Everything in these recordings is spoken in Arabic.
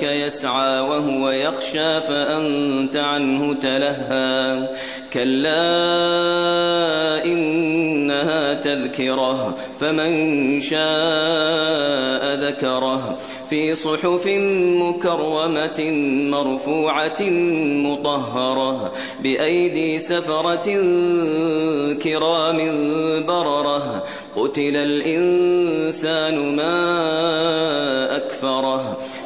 جاءك يسعى وهو يخشى فأنت عنه تلهى. كلا إنها تذكرة فمن شاء ذكره. في صحف مكرمة مرفوعة مطهرة بأيدي سفرة كرام بررة. قتل الإنسان ما أكفره.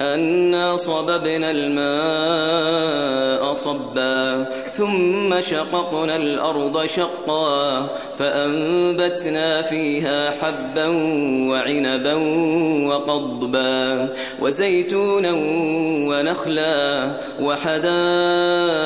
أنا صببنا الماء صبا ثم شققنا الأرض شقا فأنبتنا فيها حبا وعنبا وقضبا وزيتونا ونخلا وحدائق